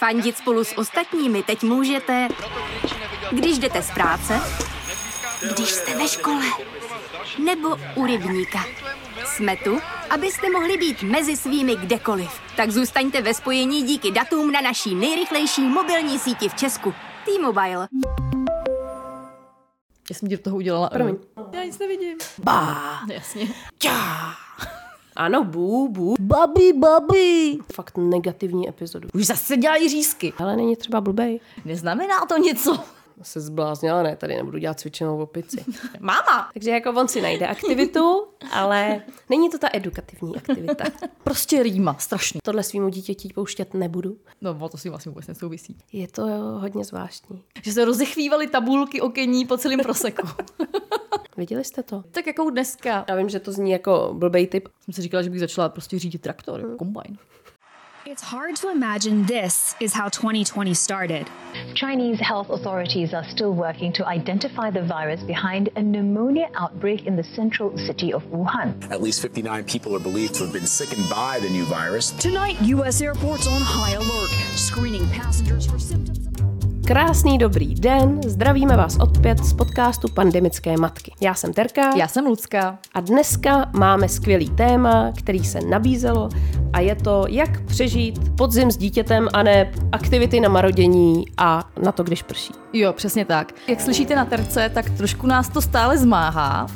Fandit spolu s ostatními teď můžete, když jdete z práce, když jste ve škole, nebo u rybníka. Jsme tu, abyste mohli být mezi svými kdekoliv. Tak zůstaňte ve spojení díky datům na naší nejrychlejší mobilní síti v Česku. T-Mobile. Já jsem ti do toho udělala. Promiň. Já nic nevidím. Bá. Jasně. Ano, bů, bů. Babi, babi. Fakt negativní epizodu. Už zase dělají řízky. Ale není třeba blbej. Neznamená to něco. Se zbláznila, ne, tady nebudu dělat cvičenou opici. Máma. Takže jako on si najde aktivitu, ale není to ta edukativní aktivita. Prostě rýma, strašný. Tohle svýmu dítěti pouštět nebudu. No, to si vlastně vůbec nesouvisí. Je to hodně zvláštní. Že se rozechvívaly tabulky okení po celém proseku. Viděli jste to? tak jako dneska. Já vím, že to zní jako blbej typ. Jsem si říkala, že bych začala prostě řídit traktor, kombajn. It's hard to imagine this is how 2020 started. Chinese health authorities are still working to identify the virus behind a pneumonia outbreak in the central city of Wuhan. At least 59 people are believed to have been sickened by the new virus. Tonight, U.S. airports on high alert, screening passengers for symptoms. Krásný dobrý den, zdravíme vás opět z podcastu Pandemické matky. Já jsem Terka Já jsem Lucka. a dneska máme skvělý téma, který se nabízelo a je to, jak přežít podzim s dítětem a ne aktivity na marodění a na to, když prší. Jo, přesně tak. Jak slyšíte na terce, tak trošku nás to stále zmáhá.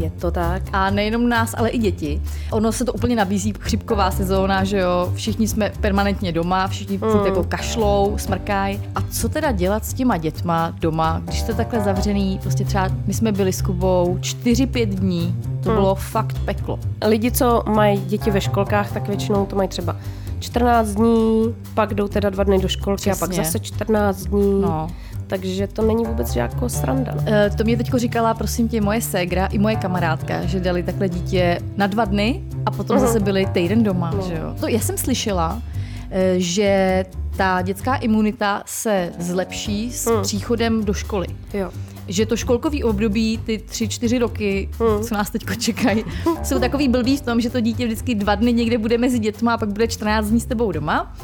Je to tak? A nejenom nás, ale i děti. Ono se to úplně nabízí, chřipková sezóna, že jo, všichni jsme permanentně doma, všichni mm. jako kašlou, smrkají. A co teda dělat s těma dětma doma, když jste takhle zavřený, prostě třeba my jsme byli s Kubou 4-5 dní, to mm. bylo fakt peklo. Lidi, co mají děti ve školkách, tak většinou to mají třeba 14 dní, pak jdou teda dva dny do školky a pak Přesně. zase 14 dní. No. Takže to není vůbec jako sranda. No. Eh, To mě teďko říkala, prosím tě, moje ségra i moje kamarádka, že dali takhle dítě na dva dny a potom zase byli týden doma, že jo. To já jsem slyšela, eh, že ta dětská imunita se zlepší s příchodem do školy. Jo. Že to školkový období, ty tři, čtyři roky, co nás teď čekají, jsou takový blbý v tom, že to dítě vždycky dva dny někde bude mezi dětma a pak bude 14 dní s tebou doma.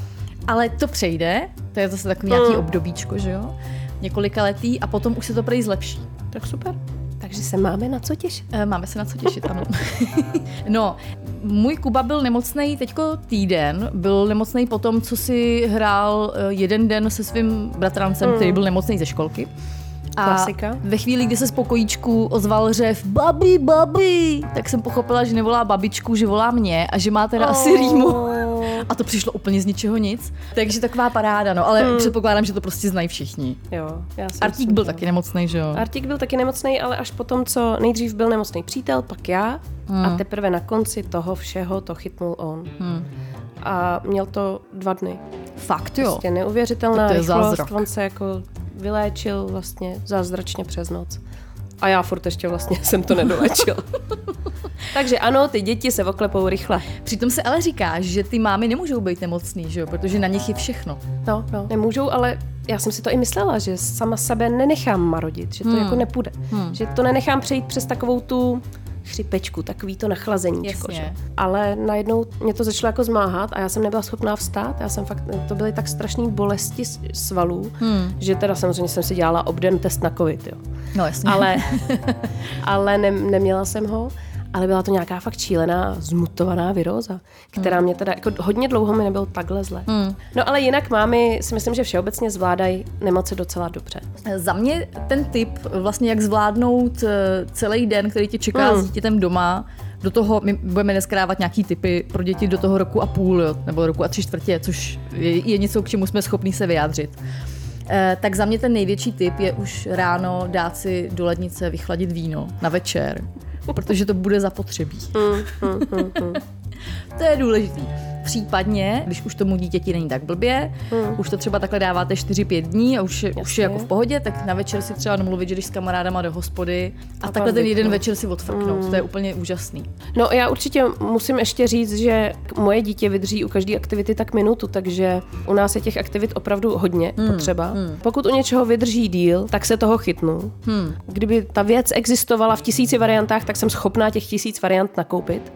Ale to přejde, to je zase takový nějaký obdobíčko, že jo? Několika letý a potom už se to prej zlepší. Tak super. Takže se máme na co těšit. Eh, Máme se na co těšit, ano. no, můj Kuba byl nemocný teďko týden, byl nemocný po tom, co si hrál eh, jeden den se svým bratrancem, který byl nemocný ze školky. A Klasika. ve chvíli, kdy se z pokojíčku ozval řev babi, babi, tak jsem pochopila, že nevolá babičku, že volá mě a že má teda asi rýmu. A to přišlo úplně z ničeho nic. Takže taková paráda, no, ale předpokládám, že to prostě znají všichni. Jo, já si Artík myslím, byl taky nemocný, že jo? Artík byl taky nemocný, ale až potom, co nejdřív byl nemocný přítel, pak já Hmm. a teprve na konci toho všeho to chytnul on. A měl to dva dny. Fakt jo. Prostě neuvěřitelná Tak to je rychlost. zázrak. On se jako vyléčil vlastně zázračně přes noc. A já furt ještě vlastně jsem to nedolečil. Takže ano, ty děti se oklepou rychle. Přitom se ale říká, že ty mámy nemůžou být nemocný, že jo? protože na nich je všechno. No, no, nemůžou, ale já jsem si to i myslela, že sama sebe nenechám marodit, že to Hmm. jako nepůjde. Že to nenechám přejít přes takovou tu chřipečku, takový to nachlazeníčko. Jasně. Že? Ale najednou mě to začalo jako zmáhat a já jsem nebyla schopná vstát. Já jsem fakt, to byly tak strašné bolesti svalů, Hmm. že teda samozřejmě jsem si dělala obden test na covid, jo. No jasně. Ale, ale ne, neměla jsem ho. Ale byla to nějaká fakt šílená, zmutovaná viróza, která mě teda, jako hodně dlouho mi nebylo takhle zle. No ale jinak mámy si myslím, že všeobecně zvládají nemoci docela dobře. Za mě ten tip, vlastně jak zvládnout eh, celý den, který tě čeká Hmm. s dítětem doma, do toho my budeme dneska dávat nějaký typy pro děti do toho roku a půl, jo, nebo roku a tři čtvrtě, což je, je něco, k čemu jsme schopni se vyjádřit. Eh, tak za mě ten největší tip je už ráno dát si do lednice vychladit víno na večer, protože to bude zapotřebí. To je důležitý. Případně, když už tomu dítěti není tak blbě, už to třeba takhle dáváte 4-5 dní a už je, už je jako v pohodě, tak na večer si třeba domluvit, že když s kamarádama do hospody a, A takhle ten jeden vypnout. večer si odfrknout. To je úplně úžasný. No já určitě musím ještě říct, že moje dítě vydrží u každé aktivity tak minutu, takže u nás je těch aktivit opravdu hodně Hmm, potřeba. Pokud u něčeho vydrží díl, tak se toho chytnu. Hmm. Kdyby ta věc existovala v tisíci variantách, tak jsem schopná těch tisíc variant nakoupit.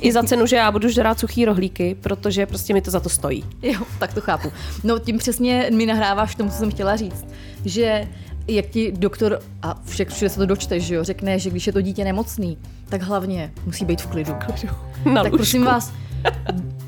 I za cenu, že já budu žrát suchý rohlíky, protože prostě mi to za to stojí. Jo, tak to chápu. No tím přesně mi nahráváš tomu, co jsem chtěla říct, že jak ti doktor, a však všude se to dočteš, že jo, řekne, že když je to dítě nemocný, tak hlavně musí být v klidu. Na tak lůžku. prosím vás,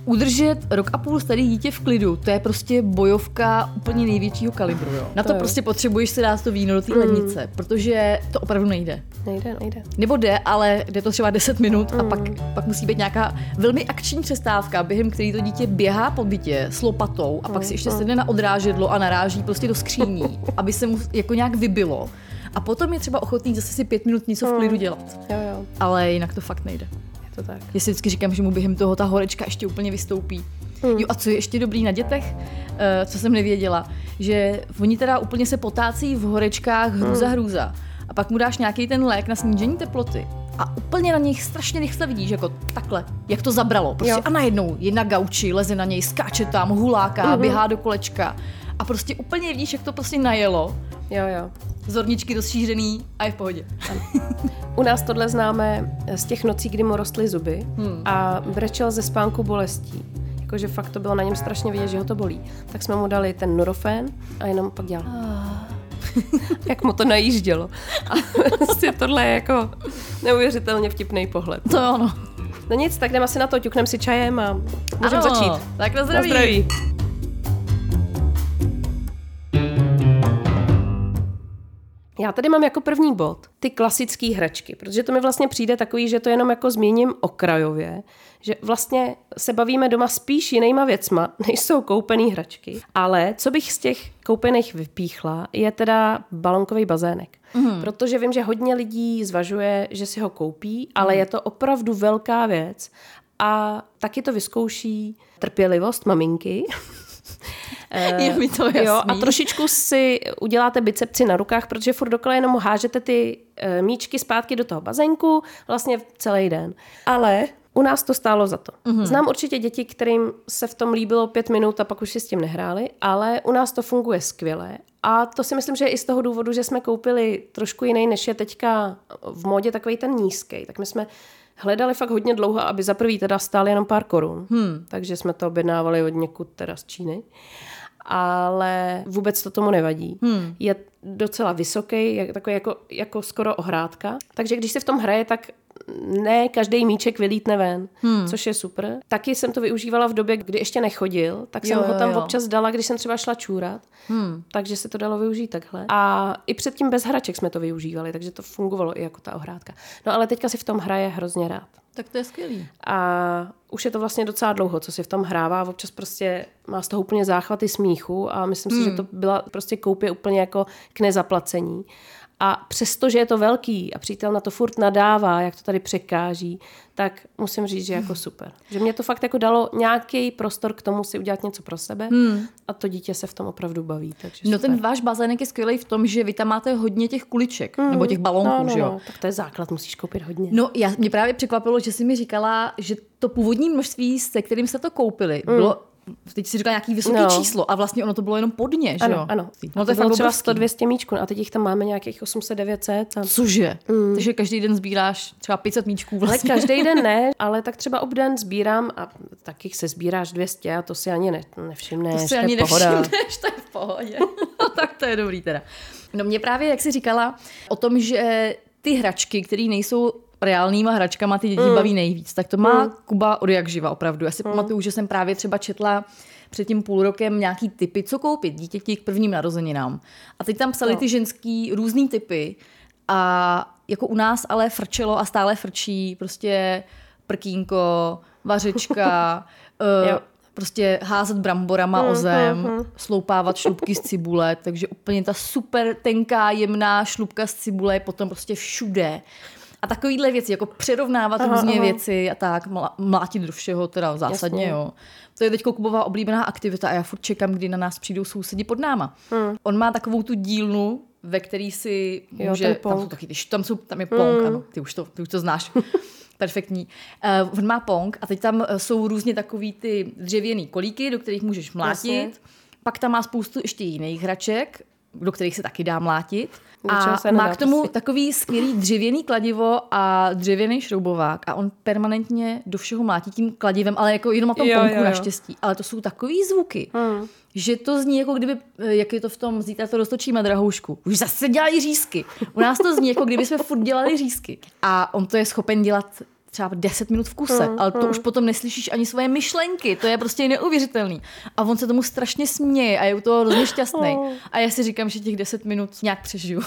udržet rok a půl starý dítě v klidu, to je prostě bojovka úplně největšího kalibru. Jo. Na to, jo. prostě potřebuješ si dát to víno do té lednice, protože to opravdu nejde. Nejde, nejde. Nebo jde, ale jde to třeba 10 minut a Mm. pak, pak musí být nějaká velmi akční přestávka, během který to dítě běhá po bytě s lopatou a Mm, pak si ještě sedne na odrážedlo a naráží prostě do skříní, aby se mu jako nějak vybilo. A potom je třeba ochotný zase si pět minut něco v Mm. klidu dělat. Jo, jo, Ale jinak to fakt nejde. To tak. Já si vždycky říkám, že mu během toho ta horečka ještě úplně vystoupí. Hmm. Jo a co je ještě dobrý na dětech, eh, co jsem nevěděla, že oni teda úplně se potácí v horečkách hruza Hmm. hruza. A pak mu dáš nějaký ten lék na snížení teploty. A úplně na něj strašně rychle vidíš, jako takhle, jak to zabralo. Prostě Jo. a najednou je na gauči, leze na něj, skáče tam, huláká, Mhm. běhá do kolečka. A prostě úplně vidíš, jak to prostě najelo. Jo, jo. Zorničky rozšířený a je v pohodě. U nás tohle známe z těch nocí, kdy mu rostly zuby Hmm. a brečel ze spánku bolestí. Jakože fakt to bylo na něm strašně vidět, že ho to bolí. Tak jsme mu dali ten Nurofen a jenom pak dělal. Jak mu to najíždělo. A prostě tohle je jako neuvěřitelně vtipný pohled. To jo, no. No nic, tak jdeme asi na to, ťukneme si čajem a můžeme Ano, začít. Tak na Na zdraví. Já tady mám jako první bod ty klasické hračky, protože to mi vlastně přijde takový, že to jenom jako zmíním okrajově, že vlastně se bavíme doma spíš jinýma věcma, než jsou koupený hračky. Ale co bych z těch koupených vypíchla, je teda balonkový bazének. Mm. Protože vím, že hodně lidí zvažuje, že si ho koupí, ale je to opravdu velká věc a taky to vyzkouší trpělivost maminky. Je mi to jasný. Jo, a trošičku si uděláte bicepci na rukách, protože furt dokola jenom hážete ty e, míčky zpátky do toho bazénku vlastně celý den. Ale u nás to stálo za to. Mhm. Mm-hmm. Znám určitě děti, kterým se v tom líbilo pět minut a pak už si s tím nehráli, ale u nás to funguje skvěle. A to si myslím, že je i z toho důvodu, že jsme koupili trošku jiný, než je teďka v módě takový ten nízký. Tak my jsme hledali fakt hodně dlouho, aby za prvý teda stál jenom pár korun. Hmm. Takže jsme to objednávali od někud teda z Číny ale vůbec to tomu nevadí. Hmm. Je docela vysoký, jak, takový jako, jako skoro ohrádka. Takže když se v tom hraje, tak ne každý míček vylítne ven, hmm. což je super. Taky jsem to využívala v době, kdy ještě nechodil, tak jsem Jo, ho jo, tam jo. občas dala, když jsem třeba šla čůrat. Hmm. Takže se to dalo využít takhle. A i předtím bez hraček jsme to využívali, takže to fungovalo i jako ta ohrádka. No ale teďka si v tom hraje hrozně rád. Tak to je skvělý. A už je to vlastně docela dlouho, co si v tom hrává. Občas prostě má z toho úplně záchvaty smíchu a myslím si, Hmm. že to byla prostě koupě úplně jako k nezaplacení. A přesto, že je to velký a přítel na to furt nadává, jak to tady překáží, tak musím říct, že jako super. Že mě to fakt jako dalo nějaký prostor k tomu si udělat něco pro sebe a to dítě se v tom opravdu baví. Takže Hmm. No super. ten váš bazének je skvělý v tom, že vy tam máte hodně těch kuliček, mm. nebo těch balónků, no, no, že jo? no, tak to je základ, musíš koupit hodně. No, já, mě právě překvapilo, že jsi mi říkala, že to původní množství, se kterým jste to koupili, mm. bylo, teď si říkala nějaký vysoké No. číslo a vlastně ono to bylo jenom podně, že jo? ano, ano. No to je bylo fakt třeba obrovský. 100-200 míčků a teď jich tam máme nějakých 800-900. A... Cože? Mm. Takže každý den sbíráš třeba 500 míčků Ale vlastně. každý den ne, ale tak třeba obden sbírám a taky se sbíráš 200 a to si ani ne, nevšimneš. To si ani nevšimneš, to je v pohodě. No, tak to je dobrý teda. No mě právě, jak jsi říkala, o tom, že ty hračky, které nejsou reálnýma hračkama, ty děti mm. baví nejvíc, tak to má mm. Kuba od jak živa opravdu. Já si mm. pamatuju, že jsem právě třeba četla před tím půl rokem nějaký typy, co koupit dítěti k prvním narozeninám. A teď tam psali no. ty ženský různý typy a jako u nás ale frčelo a stále frčí prostě prkínko, vařečka, uh, prostě házet bramborama o zem, sloupávat šlubky z cibule, takže úplně ta super tenká, jemná šlubka z cibule je potom prostě všude. A takovýhle věci, jako přerovnávat aha, různě aha. věci a tak, mlátit do všeho, teda zásadně, Jasně. jo. To je teď Kubová oblíbená aktivita a já furt čekám, kdy na nás přijdou sousedi pod náma. Hmm. On má takovou tu dílnu, ve který si Jo, může, ten tam jsou taky, ty, tam, jsou, tam je pong, ano, ty už to, ty už to znáš. Perfektní. Uh, on má pong a teď tam eh, jsou různě takový ty dřevěný kolíky, do kterých můžeš mlátit. Jasně. Pak tam má spoustu ještě jiných hraček, do kterých se taky dá mlátit. A se má k tomu prostě. takový skvělý dřevěný kladivo a dřevěný šroubovák a on permanentně do všeho mlátí tím kladivem, ale jako jenom na tom Jo, pomku jo, jo. naštěstí. Ale to jsou takový zvuky, Hmm. že to zní jako kdyby, eh, jak je to v tom, zítra to roztočíme drahoušku. Už zase dělají řízky. U nás to zní jako kdyby jsme furt dělali řízky. A on to je schopen dělat třeba 10 minut v kuse, Hmm, ale to už potom neslyšíš ani svoje myšlenky, to je prostě neuvěřitelný. A on se tomu strašně směje a je u toho hrozně šťastný. Oh. A já si říkám, že těch 10 minut nějak přežiju.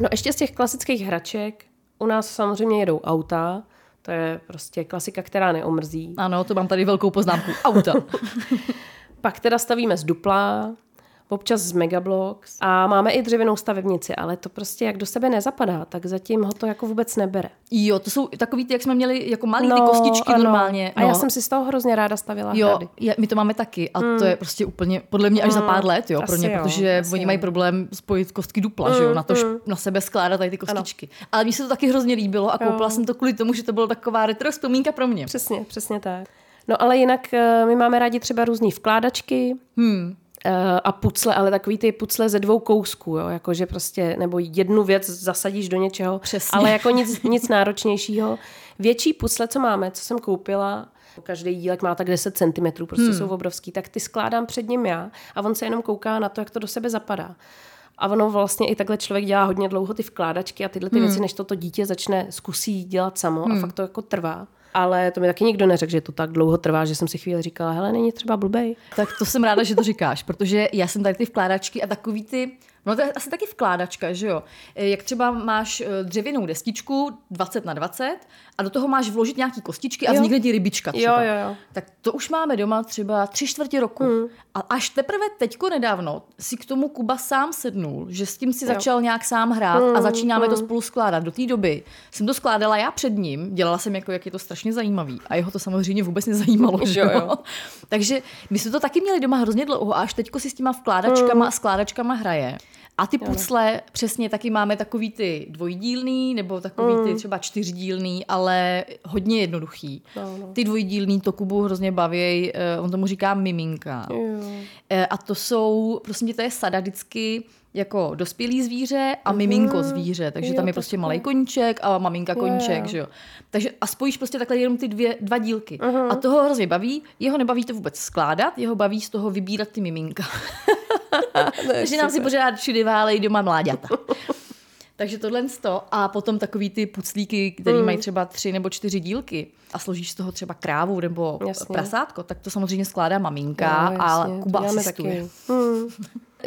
No ještě z těch klasických hraček, u nás samozřejmě jedou auta, to je prostě klasika, která neomrzí. Ano, to mám tady velkou poznámku. Auta. Pak teda stavíme z dupla, občas z Megablocks a máme i dřevěnou stavebnici, ale to prostě jak do sebe nezapadá, tak zatím ho to jako vůbec nebere. Jo, to jsou takový ty, jak jsme měli jako malý ty kostičky ano. normálně. A já no. jsem si z toho hrozně ráda stavila Jo, hrady. je, my to máme taky a to je prostě úplně, podle mě až za pár let, jo, pro ně, jo, protože asi oni jo. mají problém spojit kostky dupla, že jo, na to na sebe skládat tady ty kostičky. Ale mně se to taky hrozně líbilo a koupila jsem to kvůli tomu, že to byla taková retro vzpomínka pro mě. Přesně, přesně tak. No ale jinak eh, my máme rádi třeba různý vkládačky, Hmm. Eh, a pucle, ale takový ty pucle ze dvou kousků, jo? jakože prostě, nebo jednu věc zasadíš do něčeho, Přesně. ale jako nic, nic náročnějšího. Větší pucle, co máme, co jsem koupila, každý dílek má tak 10 cm, prostě hmm. jsou obrovský, tak ty skládám před ním já a on se jenom kouká na to, jak to do sebe zapadá. A ono vlastně i takhle člověk dělá hodně dlouho ty vkládačky a tyhle ty hmm. věci, než to, to dítě začne zkusí dělat samo hmm. a fakt to jako trvá. Ale to mi taky nikdo neřekl, že to tak dlouho trvá, že jsem si chvíli říkala, hele, není třeba blbej. Tak to jsem ráda, že to říkáš, protože já jsem tady ty vkládačky a takový ty, no to je asi taky vkládačka, že jo. Eh, Jak třeba máš eh, dřevěnou destičku 20 na 20 a do toho máš vložit nějaký kostičky a Jo. vznikne ti rybička třeba. Jo, jo, jo. Tak to už máme doma třeba tři čtvrtě roku. Hmm. A až teprve teďko nedávno si k tomu Kuba sám sednul, že s tím si začal nějak sám hrát Hmm, a začínáme to spolu skládat. Do té doby jsem to skládala já před ním, dělala jsem jako, jak je to strašně zajímavý a jeho to samozřejmě vůbec nezajímalo, že Jo, jo. jo. Takže my jsme to taky měli doma hrozně dlouho a až teďko si s těma vkládačkama a skládačkama hraje. A ty pucle, přesně taky máme takový ty dvojdílný, nebo takový ty třeba čtyřdílný, ale hodně jednoduchý. No, no. Ty dvojdílný to Kubu hrozně baví, eh, on tomu říká miminka. Eh, A to jsou, prostě to je sada vždycky jako dospělý zvíře a miminko zvíře, takže Jo, tam je prostě malý koníček a maminka Jo, koníček, jo. že jo. Takže a spojíš prostě takhle jenom ty dvě, dva dílky. A toho hrozně baví, jeho nebaví to vůbec skládat, jeho baví z toho vybírat ty miminka. Takže nám si pořád všude válejí doma mláďata. Takže tohle to a potom takový ty puclíky, který Hmm. mají třeba tři nebo čtyři dílky a složíš z toho třeba krávu nebo Jasně. prasátko, tak to samozřejmě skládá maminka, ale jasně, Kuba asistuje. taky.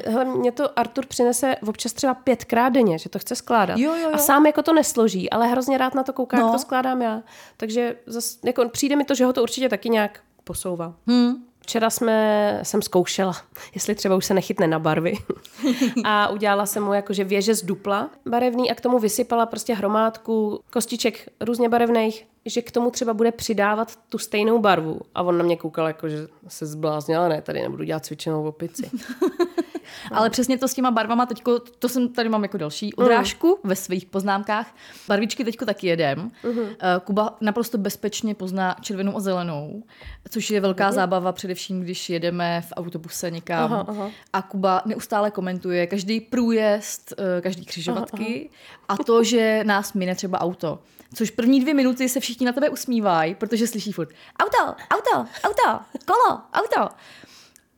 Hele, mě to Artur přinese občas třeba pětkrát denně, že to chce skládat. Jo, jo, jo. A sám jako to nesloží, ale hrozně rád na to kouká, No. jak to skládám já. Takže zas, jako přijde mi to, že ho to určitě taky nějak posouvá. Hmm. Včera jsme, jsem zkoušela, jestli třeba už se nechytne na barvy. a udělala jsem mu jakože věže z dupla barevný a k tomu vysypala prostě hromádku kostiček různě barevných, že k tomu třeba bude přidávat tu stejnou barvu. A on na mě koukal jako, že se zbláznila, ne, tady nebudu dělat cvičenou opici. Ale přesně to s těma barvama, teďko, to jsem tady mám jako další odrážku ve svých poznámkách. Barvičky teďko taky jedem. Uh, Kuba naprosto bezpečně pozná červenou a zelenou, což je velká zábava, především když jedeme v autobuse někam. Aha, aha. A Kuba neustále komentuje každý průjezd, uh, každý křižovatky a to, že nás mine třeba auto. Což první dvě minuty se všichni na tebe usmívají, protože slyší furt auto, auto, auto, kolo, auto.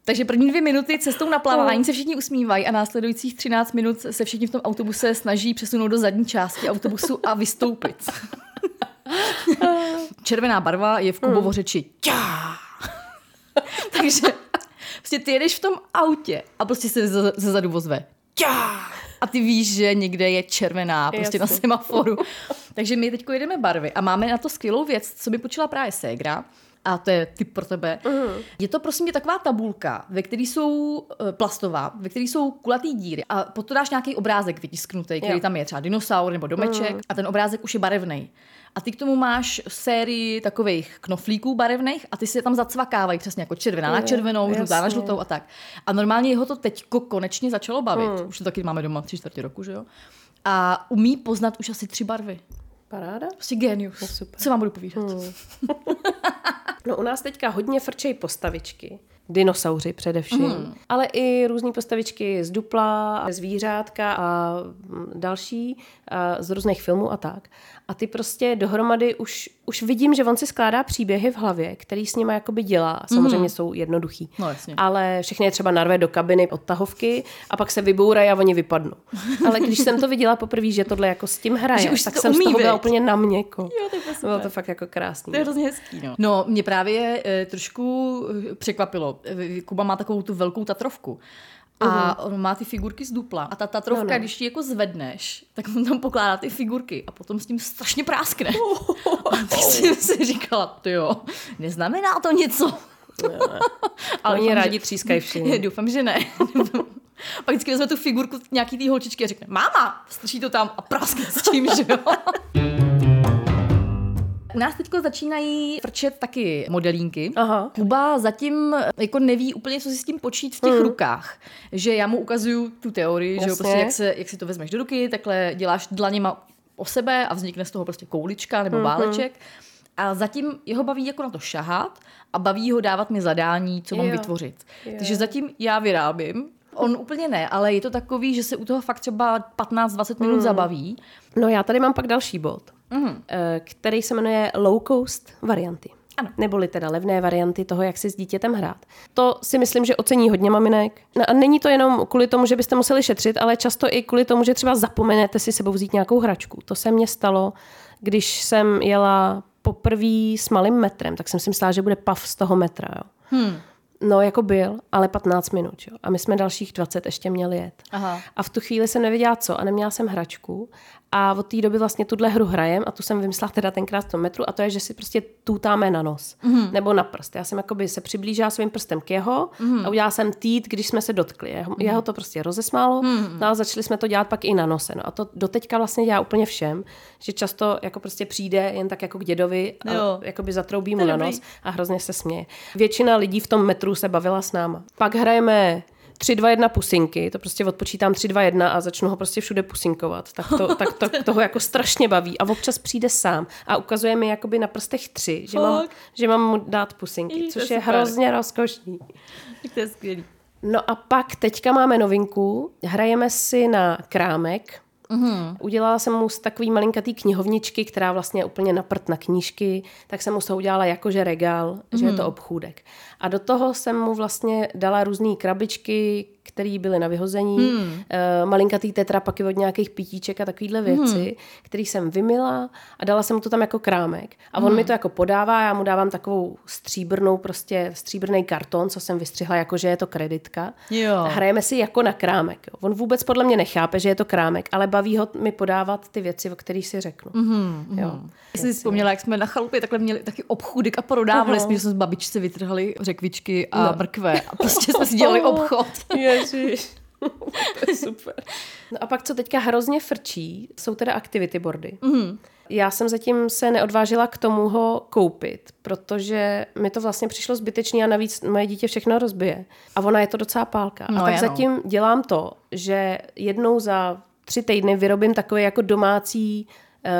Takže první dvě minuty cestou na plavání se všichni usmívají a následujících 13 minut se všichni v tom autobuse snaží přesunout do zadní části autobusu a vystoupit. Červená barva je v Kubovo řeči ťá. Takže prostě ty jedeš v tom autě a prostě se ze, zadu vozve ťá. A ty víš, že někde je červená prostě na Jasně. semaforu. Takže my teď jedeme barvy a máme na to skvělou věc, co mi počila právě Segra. A to je tip pro tebe. Je to prosím tě taková tabulka, ve které jsou eh, plastová, ve které jsou kulatý díry a potom dáš nějaký obrázek vytisknutý, který Jo. tam je třeba dinosaur nebo domeček a ten obrázek už je barevný. A ty k tomu máš sérii takových knoflíků barevných a ty si je tam zacvakávají přesně jako červená na červenou, žlutá na žlutou a tak. A normálně jeho to teďko konečně začalo bavit. Už to taky máme doma tři čtvrtě roku, že jo? A umí poznat už asi tři barvy. Paráda. Prostě genius. super. Co vám budu povídat? No u nás teďka hodně frčej postavičky. dinosauři především, mm. ale i různé postavičky z dupla, zvířátka a mm, další, a z různých filmů a tak. A ty prostě dohromady už, už vidím, že on si skládá příběhy v hlavě, který s nimi jakoby dělá. Samozřejmě mm. jsou jednoduchý. No, jasně. Ale všechny je třeba narve do kabiny od tahovky a pak se vybourají a oni vypadnou. Ale když jsem to viděla poprvé, že tohle jako s tím hraje, Že už tak to jsem z toho byla úplně na měko. Jo, to je super. Bylo to fakt jako krásný. To je hrozně hezký, no. No, mě právě e, trošku eh, překvapilo. E, Kuba má takovou tu velkou tatrovku. A on má ty figurky z dupla. A ta tatrovka, No, no. když ji jako zvedneš, tak on tam pokládá ty figurky a potom s tím strašně práskne. A tak jsem si říkala, to jo, neznamená to něco. Ale oni rádi že- třískají všichni. Doufám, že ne. Pak vždycky vezme tu figurku nějaký té holčičky a řekne, máma, strčí to tam a praskne s tím, že jo. U nás teď začínají frčet taky modelínky. Aha. Kuba zatím jako neví úplně, co si s tím počít v těch rukách. Že já mu ukazuju tu teorii, že jo, Jasně. prostě jak, se, jak si to vezmeš do ruky, takhle děláš dlaněma o sebe a vznikne z toho prostě koulička nebo váleček. A zatím jeho baví jako na to šahat a baví ho dávat mi zadání, co mám Jo. vytvořit. Jo. Takže zatím já vyrábím, on úplně ne, ale je to takový, že se u toho fakt třeba 15-20 minut zabaví. No já tady mám pak další bod. Mm. který se jmenuje low cost varianty. Ano. Neboli teda levné varianty toho, jak si s dítětem hrát. To si myslím, že ocení hodně maminek. No a není to jenom kvůli tomu, že byste museli šetřit, ale často i kvůli tomu, že třeba zapomenete si sebou vzít nějakou hračku. To se mně stalo, když jsem jela poprvé s malým metrem, tak jsem si myslela, že bude pav z toho metra. Jo. Hmm. No, jako byl, ale 15 minut. Jo. A my jsme dalších 20 ještě měli jet. Aha. A v tu chvíli jsem nevěděla co a neměla jsem hračku. A od té doby vlastně tuhle hru hrajem a tu jsem vymyslela teda tenkrát v tom metru a to je, že si prostě tutáme na nos mm. nebo na prst. Já jsem jakoby se přiblížila svým prstem k jeho mm. a udělala jsem tít, když jsme se dotkli. Jeho, jeho to prostě rozesmálo mm. no a začali jsme to dělat pak i na nose. No a to doteďka vlastně dělá úplně všem, že často jako prostě přijde jen tak jako k dědovi a Jo. jakoby zatroubí mu na nos a hrozně se směje. Většina lidí v tom metru se bavila s náma. Pak hrajeme 3, 2, 1 pusinky, to prostě odpočítám 3, 2, 1 a začnu ho prostě všude pusinkovat. Tak, to, tak to, toho jako strašně baví. A občas přijde sám a ukazuje mi jakoby na prstech tři, že mám, že mám mu dát pusinky, to což je super. hrozně rozkošný. To je skvělý. No a pak teďka máme novinku, hrajeme si na krámek. Mm. Udělala jsem mu z takový malinkatý knihovničky, která vlastně je úplně naprt na knížky, tak jsem mu toho udělala jakože regál, mm. že je to obchůdek. A do toho jsem mu vlastně dala různé krabičky, které byly na vyhození, mm. uh, malinkatý tetrapaky od nějakých pitíček a takovýhle věci, mm. který jsem vymila a dala jsem mu to tam jako krámek. A on mm. mi to jako podává, já mu dávám takovou stříbrnou, prostě stříbrný karton, co jsem vystřihla, jako že je to kreditka. Jo. A hrajeme si jako na krámek. Jo. On vůbec podle mě nechápe, že je to krámek, ale baví ho mi podávat ty věci, o kterých si řeknu. Mm-hmm. Jo. Já jsem si vzpomněla, jak jsme na chalupě takhle měli taky obchůdek a prodávali Aha. jsme, že jsme z babičce vytrhali řekvičky a no. mrkve a prostě jsme si dělali obchod. Ježiš. to je super. No a pak, co teďka hrozně frčí, jsou teda activity boardy. Mm. Já jsem zatím se neodvážila k tomu ho koupit, protože mi to vlastně přišlo zbytečný a navíc moje dítě všechno rozbije. A ona je to docela pálka. No a tak je, no. zatím dělám to, že jednou za tři týdny vyrobím takový jako domácí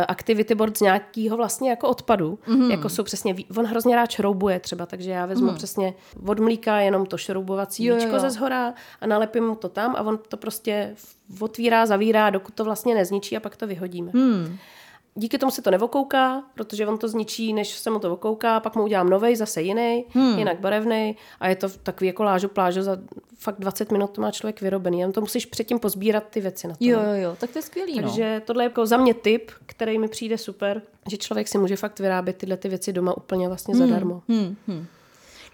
activity board z nějakého vlastně jako odpadu, mm-hmm. jako jsou přesně, on hrozně rád šroubuje třeba, takže já vezmu mm. přesně od mlíka jenom to šroubovací Jo, víčko jo. ze zhora a nalepím mu to tam a on to prostě otvírá, zavírá, dokud to vlastně nezničí a pak to vyhodíme. Hmm. Díky tomu se to nevokouká, protože on to zničí, než se mu to okouká, pak mu udělám novej, zase jiný, hmm. jinak barevný a je to takový jako lážu plážu za fakt 20 minut to má člověk vyrobený. Jen to musíš předtím pozbírat ty věci na to. Jo, jo, jo, tak to je skvělý, no. Takže tohle je jako za mě tip, který mi přijde super, že člověk si může fakt vyrábět tyhle ty věci doma úplně vlastně Hmm. zadarmo.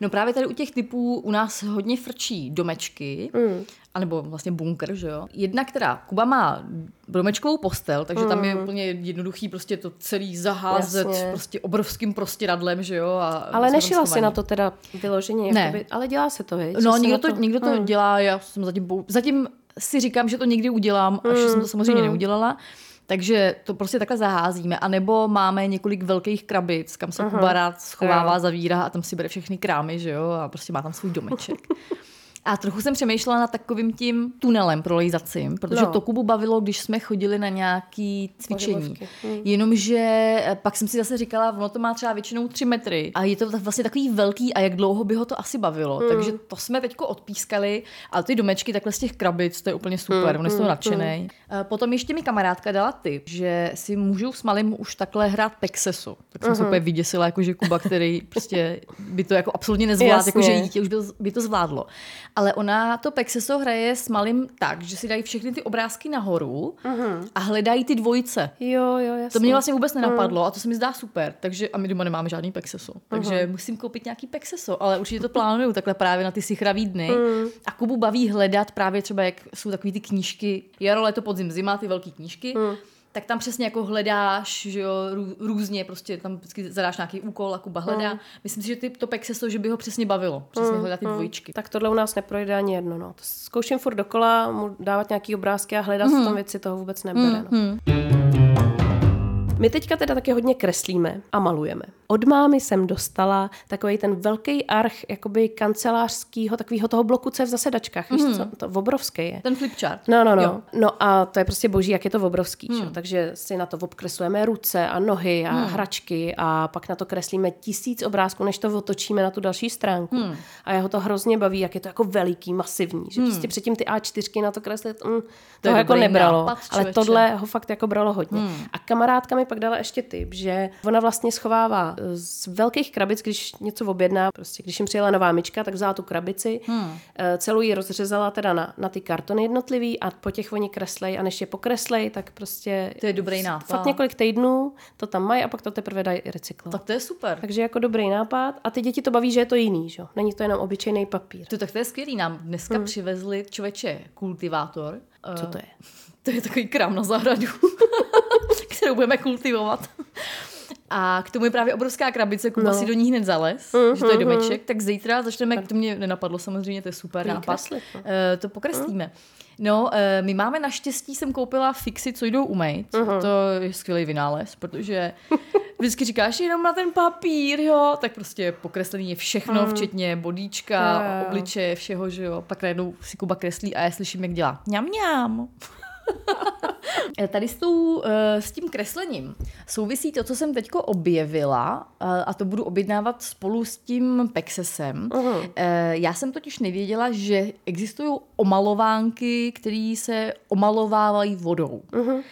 No právě tady u těch typů u nás hodně frčí domečky, mm. anebo vlastně bunkr, že jo. Jedna, která Kuba má domečkovou postel, takže mm. tam je úplně jednoduchý prostě to celý zaházet Jasně. prostě obrovským prostěradlem, že jo. A Ale nešila si na to teda vyloženě, Ne. jakoby, ale dělá se to, viď? No, někdo na to, někdo to dělá, já jsem zatím, zatím si říkám, že to někdy udělám, až jsem to samozřejmě neudělala. Takže to prostě takhle zaházíme. A nebo máme několik velkých krabic, kam se Kuba rád schovává, zavírá a tam si bere všechny krámy, že jo, a prostě má tam svůj domeček. A trochu jsem přemýšlela nad takovým tím tunelem prolejzacím, protože No. to Kubu bavilo, když jsme chodili na nějaký cvičení. Pohybovky. Hm. Jenomže eh, pak jsem si zase říkala, ono to má třeba většinou tři metry a je to vlastně takový velký a jak dlouho by ho to asi bavilo. Hm. Takže to jsme teďko odpískali, ale ty domečky takhle z těch krabic, to je úplně super, Hm, on je z toho nadšený. Eh, Potom ještě mi kamarádka dala tip, že si můžou s malým už takhle hrát Pexesu. Tak jsem se úplně vyděsila, jakože Kuba, který prostě by to jako absolutně nezvládl, jakože dítě už by, by to zvládlo. Ale ona to Pexeso hraje s malým tak, že si dají všechny ty obrázky nahoru a hledají ty dvojice. Jo, jo, jasně. To mě vlastně vůbec nenapadlo a to se mi zdá super. Takže a my doma nemáme žádný Pexeso. Takže musím koupit nějaký Pexeso, ale určitě to plánuju takhle právě na ty sichravý dny. A Kubu baví hledat právě třeba, jak jsou takový ty knížky jaro, leto, podzim, zima, ty velké knížky. Tak tam přesně jako hledáš, že jo, rů, různě, prostě tam vždycky zadáš nějaký úkol a Kuba hledá. Myslím si, že ty, to Pexeso, že by ho přesně bavilo. Přesně hledat ty dvojičky. Tak tohle u nás neprojde ani jedno. No. To zkouším furt dokola, mu dávat nějaký obrázky a hledat v tom věci, toho vůbec nebere. No. My teďka teda taky hodně kreslíme a malujeme. Od mámy jsem dostala takový ten velký arch jakoby kancelářského, takového toho bloku, co je v zasedačkách, víš co? To obrovský je. Ten flipchart. No, no, no. Jo. No a to je prostě boží, jak je to obrovský. Hmm. Takže si na to obkreslujeme ruce a nohy a hmm. hračky a pak na to kreslíme tisíc obrázků, než to otočíme na tu další stránku. Hmm. A jeho to hrozně baví, jak je to jako veliký, masivní. Že hmm. prostě předtím ty A4 na to kreslit, mm, to jako nebralo. nápad, ale tohle ho fakt jako bralo hodně. Hmm. A kamarádka mi pak dala ještě tip, že ona vlastně schovává eh, z velkých krabic, když něco objedná, prostě když jim přijela nová myčka, tak vzala tu krabici, hmm. celou ji rozřezala teda na, na ty kartony jednotlivý a po těch oni kreslej a než je pokreslej, tak prostě To je dobrý nápad. fakt několik týdnů to tam mají a pak to teprve dají recyklovat. Tak to je super. Takže jako dobrý nápad a ty děti to baví, že je to jiný, že? jo? Není to jenom obyčejný papír. To, tak to je skvělý. Nám dneska hmm. přivezli člověče kultivátor. Co Eh, to je? To je takový krám na zahradu, kterou budeme kultivovat. A k tomu je právě obrovská krabice, Kuba No. si do ní hned zales, že to je domeček, tak zítra začneme, to mě nenapadlo samozřejmě, to je super nápad, kreslit, no. Eh, to pokreslíme. No, eh, my máme naštěstí, jsem koupila fixy, co jdou umýt. To je skvělý vynález, protože vždycky říkáš jenom na ten papír, jo, tak prostě pokreslený je všechno, včetně bodíčka, jo. obličeje, všeho, že jo. Pak najednou si Kuba kreslí a já slyším, jak dělá ňam ňam. Tady s, tou, eh, s tím kreslením souvisí to, co jsem teďko objevila eh, a to budu objednávat spolu s tím Pexesem. Uh-huh. Já jsem totiž nevěděla, že existují omalovánky, které se omalovávají vodou. Uh-huh.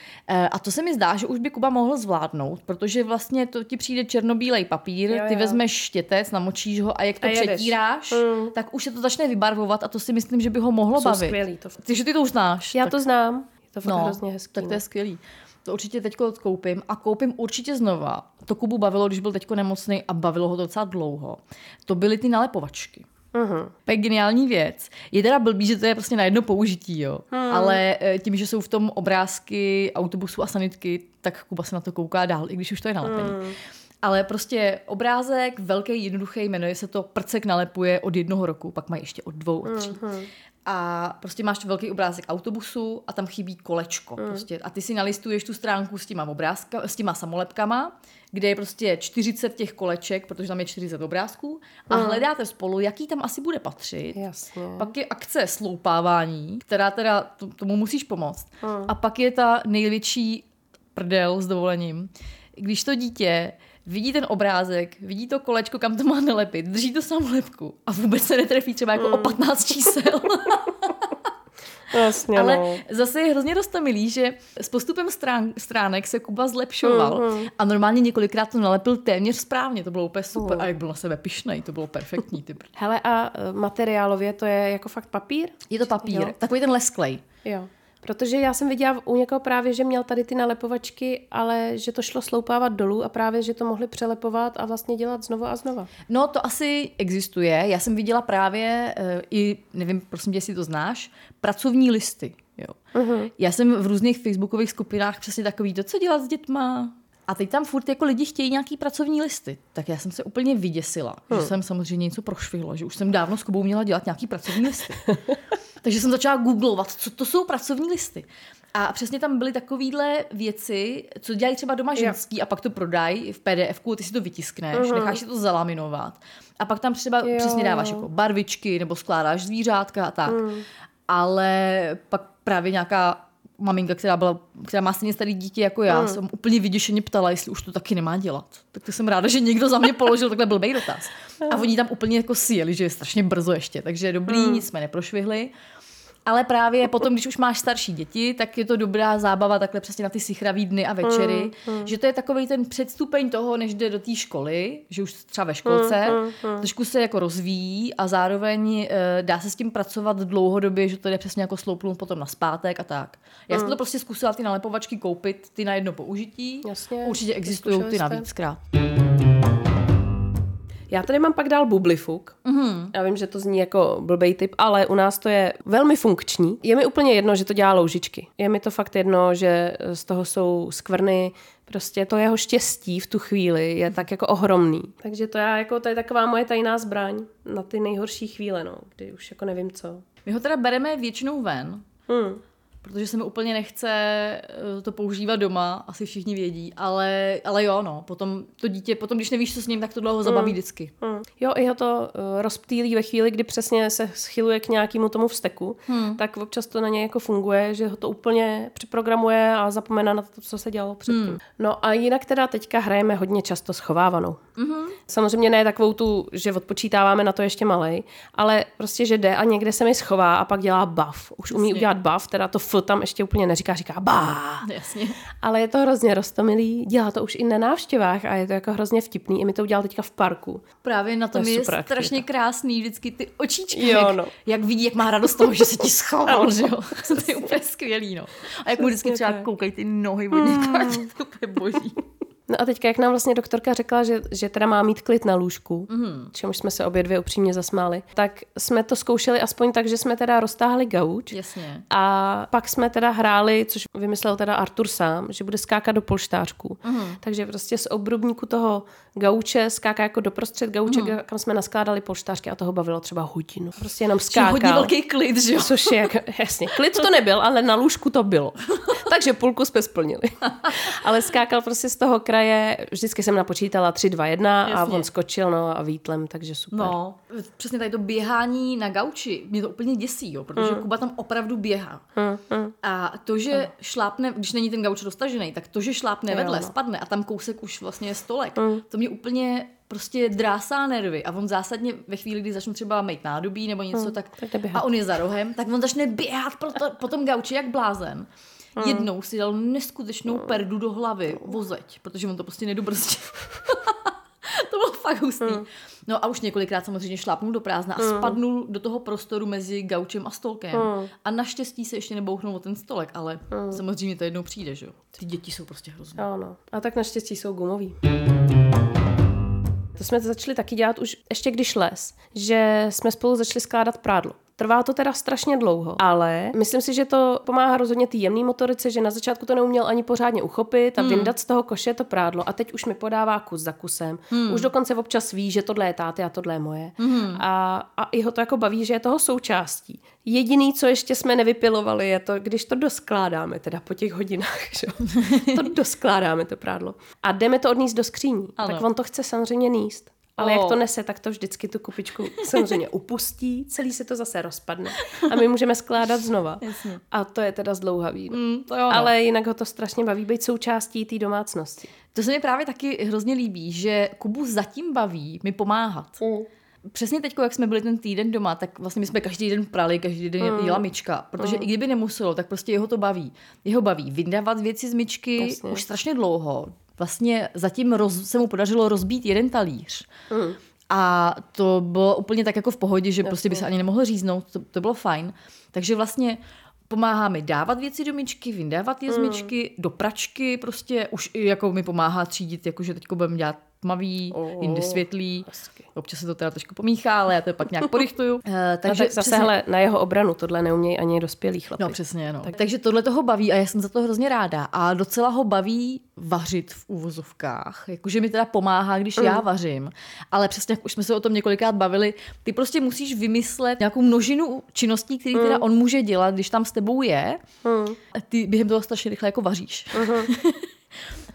A to se mi zdá, že už by Kuba mohl zvládnout, protože vlastně to ti přijde černobílej papír, Jo, ty jo. vezmeš štětec, namočíš ho a jak to A jedeš. přetíráš, tak už se to začne vybarvovat a to si myslím, že by ho mohlo Jsou bavit. skvělý, to- Ty, že ty to už znáš. Já tak- to znám. Je to fakt no, hrozně hezký. tak to no. je skvělý. To určitě teďko koupím a koupím určitě znova. To Kubu bavilo, když byl teďko nemocný a bavilo ho to docela dlouho. To byly ty nalepovačky. Mhm. To je geniální věc. Je teda blbý, že to je prostě na jedno použití, jo. Hmm. Ale eh, tím, že jsou v tom obrázky autobusu a sanitky, tak Kuba se na to kouká dál, i když už to je nalepený. Hmm. Ale prostě obrázek, velký, jednoduchý, jmenuje se to Prcek nalepuje od jednoho roku, pak mají ještě od dvou, od tří. Hmm. A prostě máš velký obrázek autobusu a tam chybí kolečko. Hmm. Prostě. A ty si nalistuješ tu stránku s těma, obrázka, s těma samolepkama, kde je prostě 40 těch koleček, protože tam je 40 obrázků a hledáte spolu, jaký tam asi bude patřit. Hmm. Jasně. Pak je akce sloupávání, která teda t- tomu musíš pomoct. A pak je ta největší prdel s dovolením. Když to dítě vidí ten obrázek, vidí to kolečko, kam to má nalepit, drží to samolepku a vůbec se netrefí třeba jako o 15 čísel. Jasně, Ale no. zase je hrozně roztomilý, že s postupem strán, stránek se Kuba zlepšoval a normálně několikrát to nalepil téměř správně, to bylo úplně super. A jak byl na sebe pišnej, to bylo perfektní. Ty. Hele, a e, materiálově to je jako fakt papír? Je to papír, Jo. takový ten lesklej. Jo. Protože já jsem viděla u někoho právě, že měl tady ty nalepovačky, ale že to šlo sloupávat dolů a právě, že to mohli přelepovat a vlastně dělat znova a znova. No, to asi existuje. Já jsem viděla právě uh, i, nevím, prosím tě, jestli to znáš, pracovní listy. Jo. Uh-huh. Já jsem v různých facebookových skupinách přesně takový to, co dělat s dětma. A teď tam furt jako lidi chtějí nějaký pracovní listy. Tak já jsem se úplně vyděsila, hmm. že jsem samozřejmě něco prošvihla, že už jsem dávno s Kubou měla dělat nějaký pracovní listy. Takže jsem začala googlovat, co to jsou pracovní listy. A přesně tam byly takovéhle věci, co dělají třeba doma ženský a pak to prodají v pdf ty si to vytiskneš, uh-huh. necháš si to zalaminovat. A pak tam třeba jo. přesně dáváš jako barvičky nebo skládáš zvířátka a tak. Uh-huh. Ale pak právě nějaká maminka, která, byla, která má stejně starý dítě jako já, mm. jsem úplně vyděšeně ptala, jestli už to taky nemá dělat. Tak to jsem ráda, že někdo za mě položil takhle blbý dotaz. A oni tam úplně jako sjeli, že je strašně brzo ještě, takže dobrý, mm. nic jsme neprošvihli. Ale právě potom, když už máš starší děti, tak je to dobrá zábava takhle přesně na ty sichravý dny a večery, mm, mm. že to je takový ten předstupeň toho, než jde do té školy, že už třeba ve školce, mm, mm, trošku se jako rozvíjí a zároveň e, dá se s tím pracovat dlouhodobě, že to jde přesně jako sloupnout potom na zpátek a tak. Já mm. jsem to prostě zkusila ty nalepovačky koupit, ty na jedno použití. Jasně, Určitě existují ty navíckrát. Já tady mám pak dál bublifuk. Mm-hmm. Já vím, že to zní jako blbej typ, ale u nás to je velmi funkční. Je mi úplně jedno, že to dělá loužičky. Je mi to fakt jedno, že z toho jsou skvrny, prostě to jeho štěstí v tu chvíli je tak jako ohromný. Takže to já jako, to je taková moje tajná zbraň na ty nejhorší chvíle, no, kdy už jako nevím co. My ho teda bereme většinou ven. Hmm protože se mi úplně nechce eh, to používat doma, asi všichni vědí, ale, ale jo, no, potom to dítě, potom když nevíš, co s ním, tak to dlouho zabaví mm. vždycky. Mm. Jo, i ho to uh, rozptýlí ve chvíli, kdy přesně se schyluje k nějakému tomu vzteku, mm. tak občas to na něj jako funguje, že ho to úplně připrogramuje a zapomene na to, co se dělalo předtím. Mm. No a jinak teda teďka hrajeme hodně často schovávanou. Mm-hmm. Samozřejmě ne takovou tu, že odpočítáváme na to ještě malej, ale prostě, že jde a někde se mi schová a pak dělá buff. Už umí Jasně. udělat buff, teda to F tam ještě úplně neříká, říká bá. Jasně. Ale je to hrozně rostomilý, dělá to už i na návštěvách a je to jako hrozně vtipný. I mi to udělal teďka v parku. Právě na tom to je, je strašně aktivita. krásný vždycky ty očičky, jo, jak, no. jak vidí, jak má radost toho, že se ti schoval, že jo. to je úplně skvělý, no. A jak mu vždycky třeba koukají ty nohy od mm. to je boží. No a teďka, jak nám vlastně doktorka řekla, že, že teda má mít klid na lůžku, mm-hmm. čemuž jsme se obě dvě upřímně zasmáli, tak jsme to zkoušeli aspoň tak, že jsme teda roztáhli gauč. Jasně. A pak jsme teda hráli, což vymyslel teda Artur sám, že bude skákat do polštářku. Mm-hmm. Takže prostě z obrubníku toho gauče skáká jako doprostřed gauče, mm-hmm. kam jsme naskládali polštářky a toho bavilo třeba hodinu. Prostě jenom skákal. Hodně velký klid, že jo? Což je, jako, jasně, klid to nebyl, ale na lůžku to bylo. Takže půlku jsme splnili. ale skákal prostě z toho kraje vždycky jsem napočítala 3, 2, 1 Jasně. a on skočil no a výtlem, takže super. No, přesně tady to běhání na gauči, mě to úplně děsí, jo, protože mm. Kuba tam opravdu běhá. Mm, mm. A to, že mm. šlápne, když není ten gauč roztažený, tak to, že šlápne jo, vedle, no. spadne a tam kousek už vlastně je stolek, mm. to mě úplně prostě drásá nervy a on zásadně ve chvíli, kdy začnu třeba mít nádobí nebo něco, mm, tak, tak a on je za rohem, tak on začne běhat po, to, po tom gauči jak blázen. Hmm. Jednou si dal neskutečnou perdu do hlavy, vozeď, protože on to prostě nedobrzdil. to bylo fakt hustý. Hmm. No a už několikrát samozřejmě šlápnul do prázdna a hmm. spadnul do toho prostoru mezi gaučem a stolkem. Hmm. A naštěstí se ještě nebouchnul o ten stolek, ale hmm. samozřejmě to jednou přijde, že jo. Ty děti jsou prostě hrozné. Ano. A tak naštěstí jsou gumový. To jsme začali taky dělat už ještě když les, že jsme spolu začali skládat prádlo. Trvá to teda strašně dlouho, ale myslím si, že to pomáhá rozhodně té jemné motorice, že na začátku to neuměl ani pořádně uchopit a hmm. vyndat z toho koše to prádlo a teď už mi podává kus za kusem. Hmm. Už dokonce občas ví, že tohle je táty a tohle je moje. Hmm. A, a jeho to jako baví, že je toho součástí. Jediný, co ještě jsme nevypilovali, je to, když to doskládáme, teda po těch hodinách, že? to doskládáme to prádlo. A jdeme to odníst do skříní. Ano. Tak on to chce samozřejmě níst. Ale oh. jak to nese, tak to vždycky tu kupičku samozřejmě upustí, celý se to zase rozpadne a my můžeme skládat znova. Jasně. A to je teda zdlouhavý. No. Mm, to jo, no. Ale jinak ho to strašně baví být součástí té domácnosti. To se mi právě taky hrozně líbí, že Kubu zatím baví mi pomáhat. Mm. Přesně teď, jak jsme byli ten týden doma, tak vlastně my jsme každý den prali, každý den mm. jela myčka, protože mm. i kdyby nemuselo, tak prostě jeho to baví. Jeho baví vyndávat věci z myčky Jasně. už strašně dlouho, vlastně zatím roz, se mu podařilo rozbít jeden talíř. Mm. A to bylo úplně tak jako v pohodě, že Jasně. prostě by se ani nemohlo říznout, to, to bylo fajn. Takže vlastně pomáhá mi dávat věci do myčky, vyndávat je z mm. myčky, do pračky, prostě už jako mi pomáhá třídit, jakože teď budeme dělat tmavý, Oh, jindy světlý. hezky. Občas se to teda trošku pomíchá, ale já to pak nějak porychtuju. Uh, Takže takže tak zase, hele, na jeho obranu tohle neumějí ani dospělí chlapi. No přesně, no. Tak, takže tohle toho baví a já jsem za to hrozně ráda. A docela ho baví vařit v úvozovkách. Jakože mi teda pomáhá, když mm. já vařím. Ale přesně, jak už jsme se o tom několikrát bavili, ty prostě musíš vymyslet nějakou množinu činností, které teda on může dělat, když tam s tebou je. Mm. A ty během toho strašně rychle jako vaříš.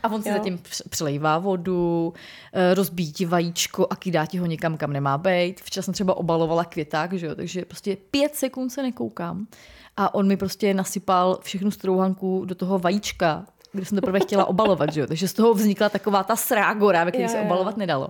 A on si Jo. zatím př- přelejvá vodu, eh, rozbíjí ti vajíčko a kydá ti ho někam, kam nemá být. Včas jsem třeba obalovala květák, že jo? takže prostě pět sekund se nekoukám. A on mi prostě nasypal všechnu strouhanku do toho vajíčka, kde jsem teprve chtěla obalovat, že jo? takže z toho vznikla taková ta srágora, ve které se obalovat nedalo.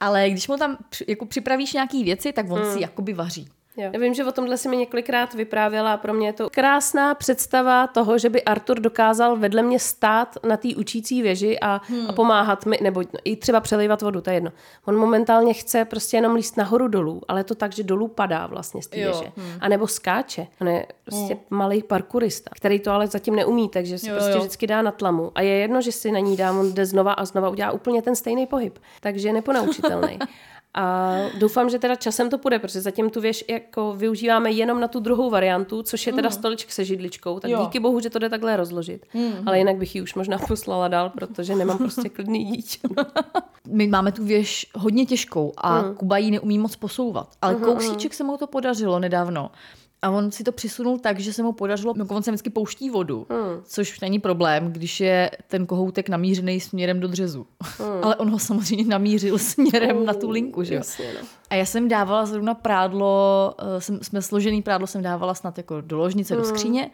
Ale když mu tam jako připravíš nějaký věci, tak on si jakoby vaří. Jo. Já vím, že o tomhle si mi několikrát vyprávěla a pro mě je to krásná představa toho, že by Artur dokázal vedle mě stát na té učící věži a, hmm. a pomáhat mi, nebo i třeba přelejvat vodu, to je jedno. On momentálně chce prostě jenom líst nahoru dolů, ale to tak, že dolů padá vlastně z té věže. Hmm. A nebo skáče. On je prostě hmm. malý parkourista, který to ale zatím neumí, takže si Jo, prostě jo. vždycky dá na tlamu. A je jedno, že si na ní dám, on jde znova a znova udělá úplně ten stejný pohyb. Takže je neponaučitelný. A doufám, že teda časem to půjde, protože zatím tu věž jako využíváme jenom na tu druhou variantu, což je teda stoličk se židličkou. Tak Jo. díky bohu, že to jde takhle rozložit. Ale jinak bych ji už možná poslala dál, protože nemám prostě klidný dítě. my máme tu věž hodně těžkou a hmm. Kuba ji neumí moc posouvat. Ale uh-huh, kousíček se mu to podařilo nedávno. A on si to přisunul tak, že se mu podařilo, no on se vždycky pouští vodu, hmm. což není problém, když je ten kohoutek namířený směrem do dřezu. Hmm. Ale on ho samozřejmě namířil směrem na tu linku, že jo. Jasně, no. A já jsem dávala zrovna prádlo, eh, jsem, jsme složený prádlo jsem dávala snad jako do ložnice, Hmm. do skříně.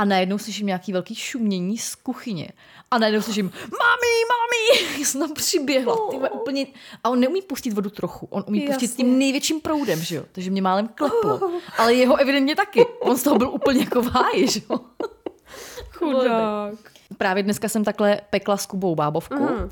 A najednou slyším nějaký velký šumění z kuchyně. A najednou slyším, mami, mami, jsem tam přiběhla. Ty úplně... A on neumí pustit vodu trochu. On umí pustit Jasně. tím největším proudem, že jo. Takže mě málem kleplo. Ale jeho evidentně taky. On z toho byl úplně jako v háji, že jo. Chudák. Právě dneska jsem takhle pekla s Kubou bábovku, mm.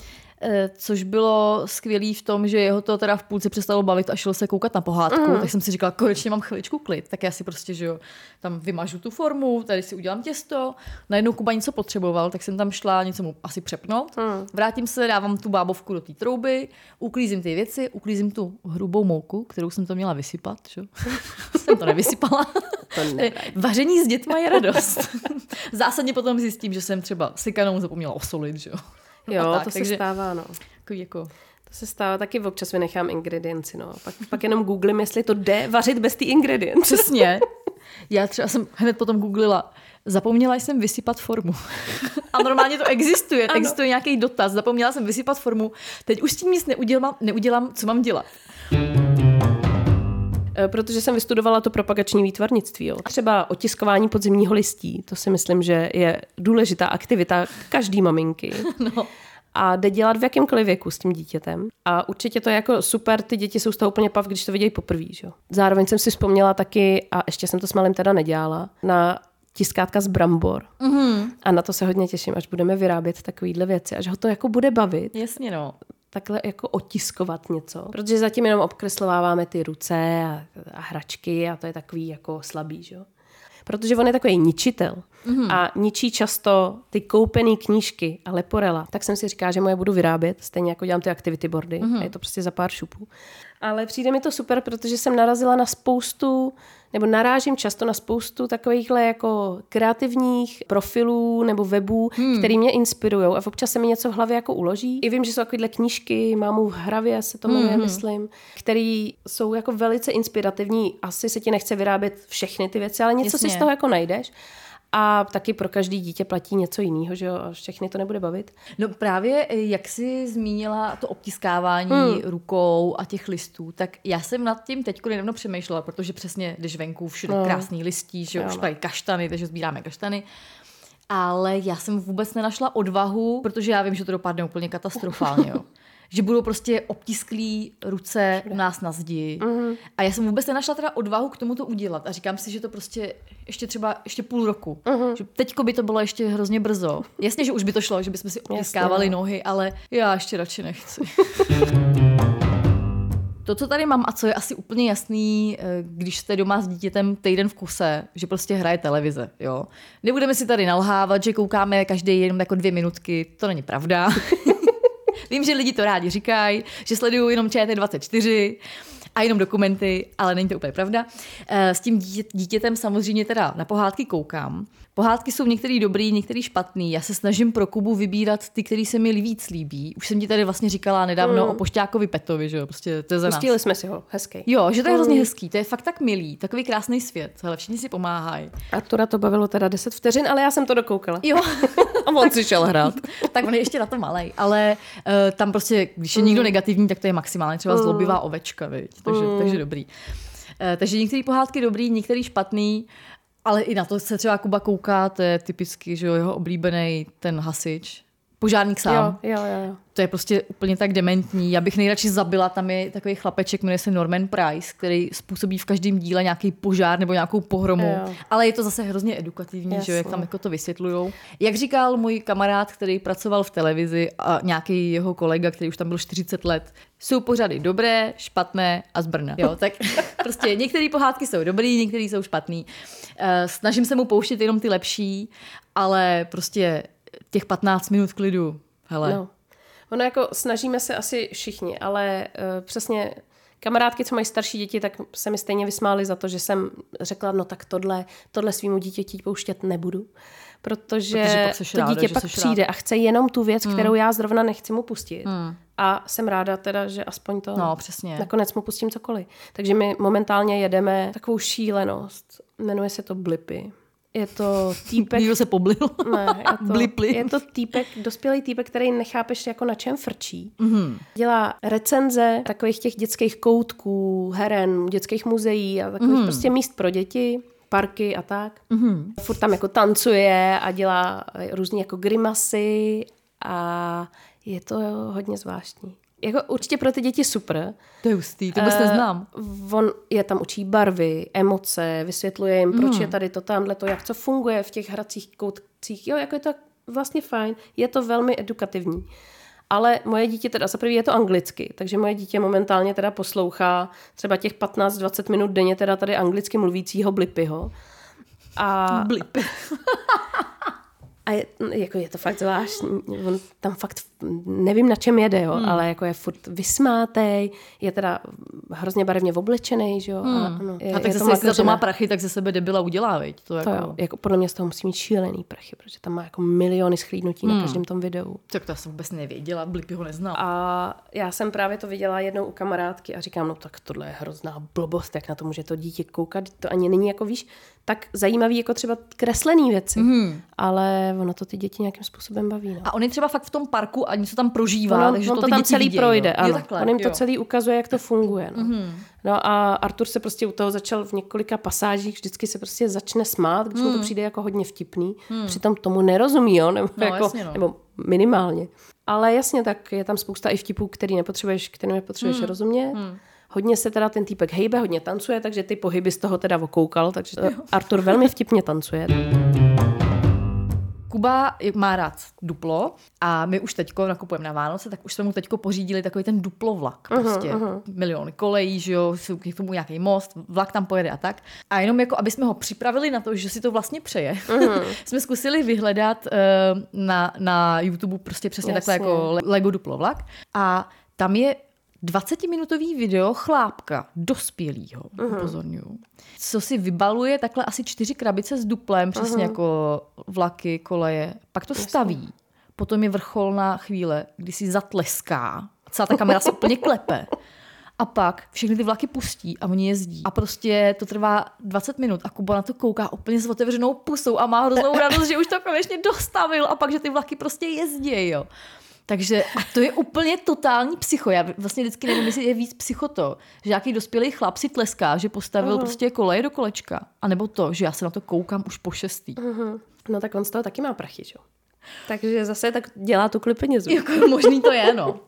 Což bylo skvělý v tom, že jeho to teda v půlce přestalo bavit a šel se koukat na pohádku, mm. tak jsem si říkala, konečně mám chviličku klid, tak já si prostě, že jo, tam vymažu tu formu, tady si udělám těsto, najednou Kuba něco potřeboval, tak jsem tam šla něco mu asi přepnout, mm. vrátím se, dávám tu bábovku do té trouby, uklízím ty věci, uklízím tu hrubou mouku, kterou jsem to měla vysypat, že? jo. jsem to nevysypala. To ne. Vaření s dětma je radost. Zásadně potom zjistím, že jsem třeba sikanou zapomněla osolit, že jo. Jo, A tak, to se takže stává, no. Takový jako... To se stává, taky občas vynechám ingredienci, no. Pak, pak jenom googlím, jestli to jde vařit bez té ingredience. Přesně. Já třeba jsem hned potom googlila, zapomněla jsem vysypat formu. A normálně to existuje, ano. existuje nějaký dotaz, zapomněla jsem vysypat formu, teď už s tím nic neudělám, neudělám co mám dělat. Eh, Protože jsem vystudovala to propagační výtvarnictví. Jo. Třeba otiskování podzimního listí, to si myslím, že je důležitá aktivita každý maminky. No. A jde dělat v jakémkoliv věku s tím dítětem. A určitě to je jako super, ty děti jsou z toho úplně pav, když to vidějí poprvé. že jo. Zároveň jsem si vzpomněla taky, a ještě jsem to s malým teda nedělala, na tiskátka z brambor. Mm-hmm. A na to se hodně těším, až budeme vyrábět takovýhle věci, až ho to jako bude bavit Jasně no. Takhle jako otiskovat něco. Protože zatím jenom obkreslováváme ty ruce a, a hračky a to je takový jako slabý, že jo. Protože on je takový ničitel mm-hmm. a ničí často ty koupené knížky a leporela. Tak jsem si říkala, že moje budu vyrábět, stejně jako dělám ty activity boardy. Mm-hmm. A je to prostě za pár šupů. Ale přijde mi to super, protože jsem narazila na spoustu, nebo narážím často na spoustu takovýchhle jako kreativních profilů nebo webů, hmm. který mě inspirují a občas se mi něco v hlavě jako uloží. I vím, že jsou takovéhle knížky, mámu v hravě se to jmenuje, hmm. myslím, který jsou jako velice inspirativní. Asi se ti nechce vyrábět všechny ty věci, ale něco Jasně. si z toho jako najdeš. A taky pro každý dítě platí něco jiného, že jo, a všechny to nebude bavit. No právě, eh, jak jsi zmínila to obtiskávání hmm. rukou a těch listů, tak já jsem nad tím teď nedávno přemýšlela, protože přesně, když venku všude no. krásný listí, že jo, už tady kaštany, takže sbíráme kaštany. Ale já jsem vůbec nenašla odvahu, protože já vím, že to dopadne úplně katastrofálně. Jo. že budou prostě obtisklý ruce u nás na zdi. Mm-hmm. A já jsem vůbec nenašla teda odvahu k tomu to udělat. A říkám si, že to prostě ještě třeba ještě půl roku. Mm-hmm. Že teďko by to bylo ještě hrozně brzo. Jasně, že už by to šlo, že bychom si obtiskávali Jasně, no. nohy, ale já ještě radši nechci. To, co tady mám a co je asi úplně jasný, eh, když jste doma s dítětem týden v kuse, že prostě hraje televize, jo. Nebudeme si tady nalhávat, že koukáme každý jenom jako dvě minutky, to není pravda. Vím, že lidi to rádi říkají, že sledují jenom ČT24 a jenom dokumenty, ale není to úplně pravda. Eh, S tím dítě- dítětem samozřejmě teda na pohádky koukám. Pohádky jsou některý dobrý, některý špatný. Já se snažím pro Kubu vybírat ty, který se mi víc líbí. Už jsem ti tady vlastně říkala nedávno Hmm. o Pošťákovi Petovi, že jo, prostě to je za nás. Pustili jsme si ho, hezký. Jo, že to je hrozně hezký, to je fakt tak milý, takový krásný svět, hele, všichni si pomáhají. Artura to bavilo teda 10 vteřin, ale já jsem to dokoukala. Jo, A on si šel hrát. tak on je ještě na to malej, ale uh, tam prostě, když je někdo negativní, tak to je maximálně třeba zlobivá ovečka, viď? Takže, takže dobrý. Uh, takže některé pohádky dobrý, některý špatný, ale i na to se třeba Kuba kouká, to je typicky, že jo, jeho oblíbený ten hasič. Požárník sám. Jo, jo, jo. To je prostě úplně tak dementní. Já bych nejradši zabila, tam je takový chlapeček, jmenuje se Norman Price, který způsobí v každém díle nějaký požár nebo nějakou pohromu. Jo. Ale je to zase hrozně edukativní, že jo, jak tam jako to vysvětlujou. Jak říkal můj kamarád, který pracoval v televizi a nějaký jeho kolega, který už tam byl 40 let, jsou pořady dobré, špatné a z Brna. Jo, tak prostě některé pohádky jsou dobrý, některé jsou špatný. Eh, Snažím se mu pouštět jenom ty lepší, ale prostě těch 15 minut klidu, hele. No. Ono jako snažíme se asi všichni, ale uh, přesně kamarádky, co mají starší děti, tak se mi stejně vysmály za to, že jsem řekla, no tak tohle, tohle svýmu dítěti pouštět nebudu. Protože, Protože pak to ráda, dítě že pak přijde ráda. a chce jenom tu věc, kterou já zrovna nechci mu pustit. A jsem ráda teda, že aspoň to No, přesně. nakonec mu pustím cokoliv. Takže my momentálně jedeme takovou šílenost. Jmenuje se to Blipy. Je to týpek Někdo se poblil. ne, je to, Blipli. je to týpek, dospělý týpek, který nechápeš jako na čem frčí. Mm-hmm. Dělá recenze takových těch dětských koutků, heren, dětských muzeí a takových mm. prostě míst pro děti parky a tak. Mm-hmm. Furt tam jako tancuje a dělá různé jako grimasy a je to hodně zvláštní. Jako určitě pro ty děti super. To je hustý, to vůbec Eh, neznám. On je tam učí barvy, emoce, vysvětluje jim, proč je tady to, tamhle to, jak co funguje v těch hracích koutcích. Jo, jako je to vlastně fajn. Je to velmi edukativní. Ale moje dítě teda, za prvý je to anglicky, takže moje dítě momentálně teda poslouchá třeba těch 15-20 minut denně teda tady anglicky mluvícího Blipyho. A, Blip. a je, jako je to fakt zvláštní. On tam fakt nevím, na čem jede, jo, hmm. ale jako je furt vysmátej, je teda hrozně barevně oblečený, že jo. Hmm. A, ano, je, A tak je zase, za to má prachy, tak ze sebe debila udělá, veď? To, To jako, jo, jako podle mě z toho musí mít šílený prachy, protože tam má jako miliony schlídnutí hmm. na každém tom videu. Tak to já jsem vůbec nevěděla, Blipy ho neznal. A já jsem právě to viděla jednou u kamarádky a říkám, no tak tohle je hrozná blbost, jak na to může to dítě koukat, to ani není jako víš, tak zajímavý jako třeba kreslený věci, hmm. ale ono to ty děti nějakým způsobem baví. No. A on je třeba fakt v tom parku a něco tam prožívá, Ono, takže on to, to tam celý vidějí, projde, jo. ano. Takhle, on jim to jo. celý ukazuje, jak to funguje. No. Mm-hmm. no a Artur se prostě u toho začal v několika pasážích, vždycky se prostě začne smát, když mu to přijde jako hodně vtipný. Přitom tomu nerozumí, jo? Nebo, No, jako, jasně, no. nebo minimálně. Ale jasně, tak je tam spousta i vtipů, který nepotřebuješ, kterým nepotřebuješ rozumět. Hodně se teda ten týpek hejbe, hodně tancuje, takže ty pohyby z toho teda okoukal, takže Artur velmi vtipně tancuje. Kuba má rád duplo a my už teďko nakupujeme na Vánoce, tak už jsme mu teďko pořídili takový ten duplo vlak. Prostě uh-huh, miliony kolejí, že jo, jsou k tomu nějaký most, vlak tam pojede a tak. A jenom jako, aby jsme ho připravili na to, že si to vlastně přeje, uh-huh. jsme zkusili vyhledat uh, na, na YouTube prostě přesně Jasně. takhle jako Le- Lego duplo vlak a tam je 20-minutový video chlápka, dospělýho, uh-huh. upozorňuju, co si vybaluje takhle asi čtyři krabice s duplem, přesně uh-huh. jako vlaky, koleje, pak to staví. Potom je vrcholná chvíle, kdy si zatleská, celá ta kamera se úplně klepe. A pak všechny ty vlaky pustí a oni jezdí. A prostě to trvá 20 minut a Kuba na to kouká úplně s otevřenou pusou a má hroznou radost, že už to konečně dostavil a pak, že ty vlaky prostě jezdí, jo. Takže a to je úplně totální psycho. Já vlastně vždycky nevím, jestli je víc psycho to, že nějaký dospělý chlap si tleská, že postavil uh-huh. prostě koleje do kolečka. A nebo to, že já se na to koukám už po šestý. Uh-huh. No tak on z toho taky má prachy, že? jo. Takže zase tak dělá tu klipenězu. Jako možný to je, no.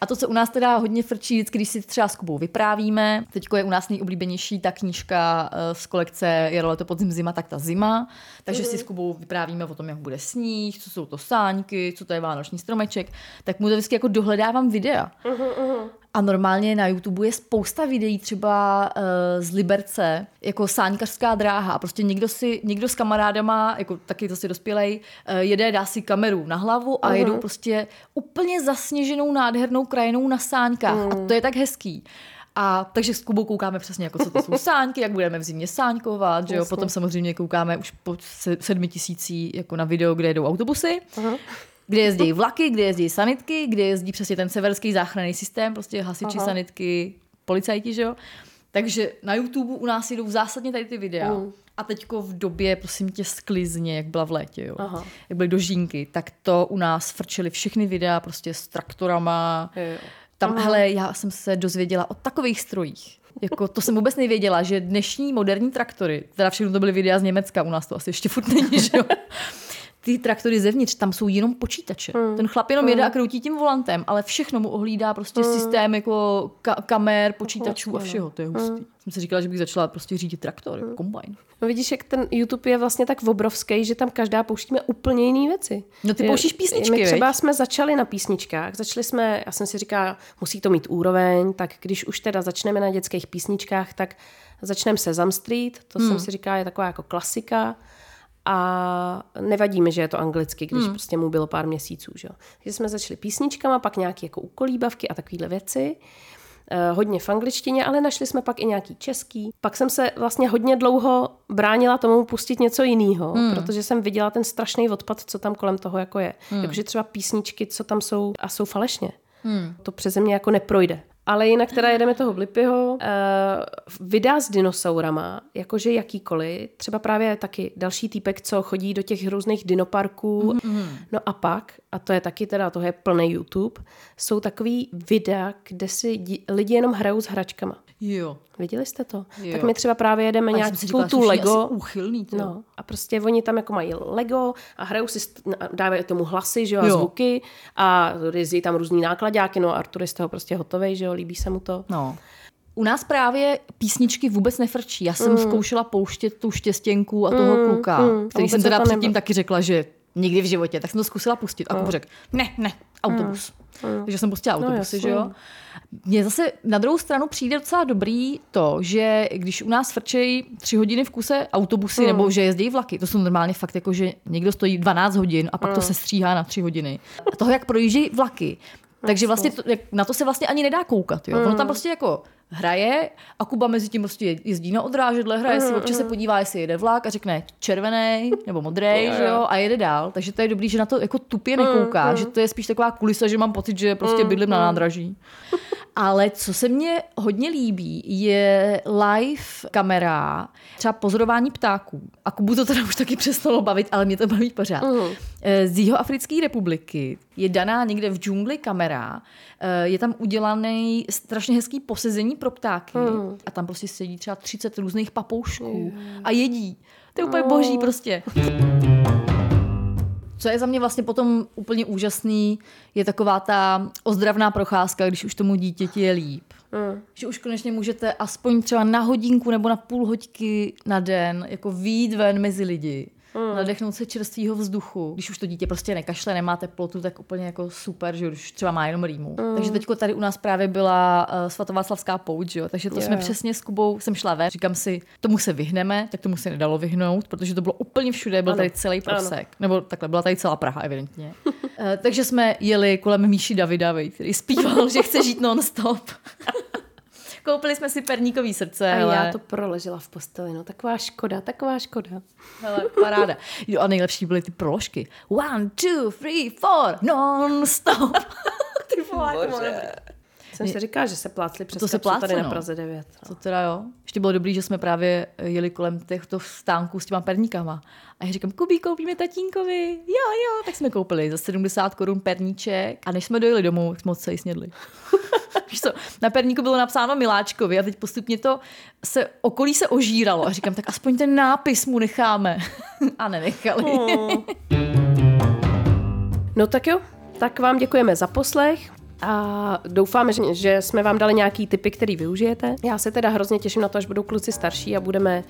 A to, co u nás teda hodně frčí, vždycky, když si třeba s Kubou vyprávíme, teď je u nás nejoblíbenější ta knížka eh, z kolekce Jaro, leto, podzim, zima, tak ta zima. Takže mm-hmm. si s Kubou vyprávíme o tom, jak bude sníh, co jsou to sáňky, co to je vánoční stromeček. Tak mu to vždycky jako dohledávám videa. Mm-hmm. A normálně na YouTube je spousta videí třeba uh, z Liberce, jako sáňkařská dráha. A prostě někdo, si, někdo s kamarádama, jako taky zase dospělej, uh, jede, dá si kameru na hlavu a uh-huh. jedou prostě úplně zasněženou nádhernou krajinou na sáňkách. Uh-huh. A to je tak hezký. A takže s Kubou koukáme přesně, jako co to jsou sáňky, jak budeme v zimě sáňkovat, že jo? Potom samozřejmě koukáme už po sedmi tisící jako na video, kde jedou autobusy. Uh-huh kde jezdí vlaky, kde jezdí sanitky, kde jezdí přesně ten severský záchranný systém, prostě hasiči, Aha. sanitky, policajti, že jo. Takže na YouTube u nás jdou zásadně tady ty videa. Mm. A teďko v době, prosím tě, sklizně, jak byla v létě, jo. Aha. jak byly dožínky, tak to u nás frčely všechny videa prostě s traktorama. Jo. Tam, Aha. hele, já jsem se dozvěděla o takových strojích. Jako, to jsem vůbec nevěděla, že dnešní moderní traktory, teda všechno to byly videa z Německa, u nás to asi ještě furt není, že jo ty traktory zevnitř, tam jsou jenom počítače. Mm. Ten chlap jenom mm. jede a kroutí tím volantem, ale všechno mu ohlídá prostě mm. systém jako ka- kamer, počítačů a všeho. To je hustý. Mm. Jsem si říkala, že bych začala prostě řídit traktor, mm. kombajn. No vidíš, jak ten YouTube je vlastně tak obrovský, že tam každá pouštíme úplně jiné věci. No ty pouštíš písničky, My třeba veď? jsme začali na písničkách, začali jsme, já jsem si říkala, musí to mít úroveň, tak když už teda začneme na dětských písničkách, tak začneme se Sesame Street, to hmm. jsem si říkala, je taková jako klasika a nevadí mi, že je to anglicky, když hmm. prostě mu bylo pár měsíců. Že? Takže jsme začali písničkama, pak nějaké jako ukolíbavky a takovéhle věci. Eh, hodně v angličtině, ale našli jsme pak i nějaký český. Pak jsem se vlastně hodně dlouho bránila tomu pustit něco jiného, hmm. protože jsem viděla ten strašný odpad, co tam kolem toho jako je. Hmm. Jakože třeba písničky, co tam jsou a jsou falešně. Hmm. To přeze mě jako neprojde. Ale jinak teda jedeme toho Blippiho. Uh, videa s dinosaurama, jakože jakýkoliv. Třeba právě taky další týpek, co chodí do těch různých dinoparků. Mm-hmm. No a pak, a to je taky teda, to je plný YouTube, jsou takový videa, kde si lidi jenom hrajou s hračkama. Jo. Viděli jste to? Jo. Tak my třeba právě jedeme nějakou tu Lego. Úchylný, no, a prostě oni tam jako mají Lego a hrajou si, dávají tomu hlasy, že jo, a jo. zvuky a jezdí tam různý nákladáky, no Artur je z toho prostě hotový, že jo, líbí se mu to. No. U nás právě písničky vůbec nefrčí. Já jsem mm. zkoušela pouštět tu štěstěnku a toho mm, kluka, mm, který jsem teda předtím taky řekla, že nikdy v životě, tak jsem to zkusila pustit a mm. řekl, ne, ne, autobus. Mm. Takže jsem pustila no, autobusy, no, že jo. Mně zase na druhou stranu přijde docela dobrý to, že když u nás frčejí tři hodiny v kuse autobusy mm. nebo že jezdí vlaky, to jsou normálně fakt jako, že někdo stojí 12 hodin a pak mm. to se stříhá na tři hodiny. A toho, jak projíždí vlaky, takže vlastně to, na to se vlastně ani nedá koukat. Jo? Ono tam prostě jako hraje a Kuba mezi tím prostě jezdí na odrážedle, hraje si, občas mm. se podívá, jestli jede vlak a řekne červený nebo modrý, že jo, a jede dál. Takže to je dobrý, že na to jako tupě nekouká, mm, že to je spíš taková kulisa, že mám pocit, že prostě bydlím na nádraží. Ale co se mně hodně líbí, je live kamera, třeba pozorování ptáků. A Kubu to teda už taky přestalo bavit, ale mě to baví pořád. Uh. Z Jihoafrické republiky je daná někde v džungli kamera, eh, je tam udělaný strašně hezký posezení pro ptáky uh. a tam prostě sedí třeba 30 různých papoušků uh. a jedí. To je úplně boží prostě. Co je za mě vlastně potom úplně úžasný, je taková ta ozdravná procházka, když už tomu dítěti je líp. Mm. Že už konečně můžete aspoň třeba na hodinku nebo na půl hoďky na den jako výjít ven mezi lidi mm. nadechnout se čerstvého vzduchu. Když už to dítě prostě nekašle, nemá teplotu, tak úplně jako super, že už třeba má jenom rýmu. Mm. Takže teďko tady u nás právě byla uh, svatováclavská pouť, jo? takže to yeah. jsme přesně s Kubou, jsem šla ven, říkám si, tomu se vyhneme, tak tomu se nedalo vyhnout, protože to bylo úplně všude, byl ano. tady celý prosek, ano. nebo takhle, byla tady celá Praha evidentně. uh, takže jsme jeli kolem Míši Davida, který zpíval, že chce žít non-stop. Koupili jsme si perníkový srdce. A hele. já to proložila v posteli, no taková škoda, taková škoda. Hele, paráda. Jo, a nejlepší byly ty proložky. One, two, three, four, non-stop. ty Bože. Jsem si říkala, že se plácli přes to se plácli, tady no. na Praze 9. No. To teda jo. Ještě bylo dobrý, že jsme právě jeli kolem těchto stánků s těma perníkama. A já říkám, Kubí, koupíme tatínkovi. Jo, jo, tak jsme koupili za 70 korun perníček. A než jsme dojeli domů, jsme moc se snědli. Víš co, na perníku bylo napsáno Miláčkovi a teď postupně to se, okolí se ožíralo a říkám, tak aspoň ten nápis mu necháme. a nenechali. Hmm. no tak jo, tak vám děkujeme za poslech. A doufáme, že jsme vám dali nějaký tipy, který využijete. Já se teda hrozně těším na to, až budou kluci starší a budeme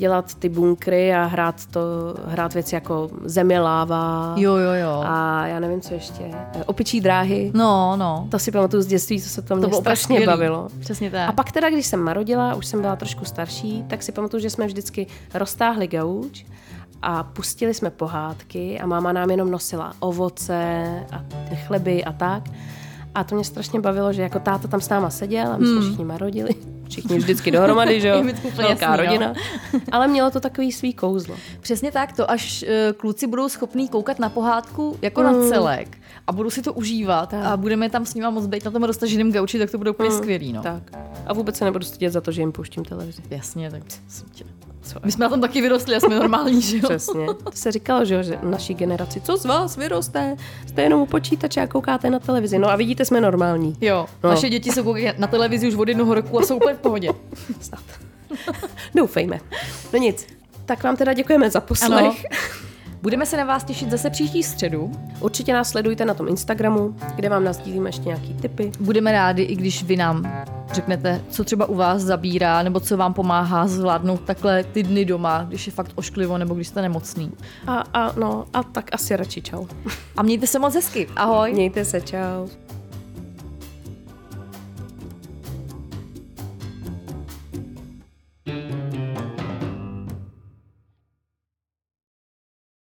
dělat ty bunkry a hrát, to, hrát věci jako země, láva Jo, jo, jo. a já nevím, co ještě. Opičí dráhy. No, no. To si pamatuju z dětství, co se to mě strašně skvělý. bavilo. Přesně tak. A pak teda, když jsem narodila, už jsem byla trošku starší, tak si pamatuju, že jsme vždycky roztáhli gauč a pustili jsme pohádky a máma nám jenom nosila ovoce a chleby a tak. A to mě strašně bavilo, že jako táta tam s náma seděl a my jsme všichni marodili. Všichni vždycky dohromady, že jo? Velká jasný, no. rodina. Ale mělo to takový svý kouzlo. Přesně tak, to až uh, kluci budou schopní koukat na pohádku jako na celek a budou si to užívat a budeme tam s nima moc být na tom roztaženém gauči, tak to bude úplně skvělý, no. Tak. A vůbec se nebudu stydět za to, že jim pouštím televizi. Jasně, tak prosím tě. Co? My jsme na tom taky vyrostli a jsme normální, že jo? Přesně. To se říkalo, že, jo, že naší generaci, co z vás vyroste? Jste jenom u počítače a koukáte na televizi. No a vidíte, jsme normální. Jo, No. naše děti jsou koukají na televizi už od jednoho roku a jsou úplně v pohodě. Snad. Doufejme. No nic. Tak vám teda děkujeme za poslech. Ano. Budeme se na vás těšit zase příští středu. Určitě nás sledujte na tom Instagramu, kde vám nazdílíme ještě nějaký tipy. Budeme rádi, i když vy nám řeknete, co třeba u vás zabírá, nebo co vám pomáhá zvládnout takhle ty dny doma, když je fakt ošklivo, nebo když jste nemocný. A, a, no, a tak asi radši čau. A mějte se moc hezky. Ahoj. Mějte se, čau.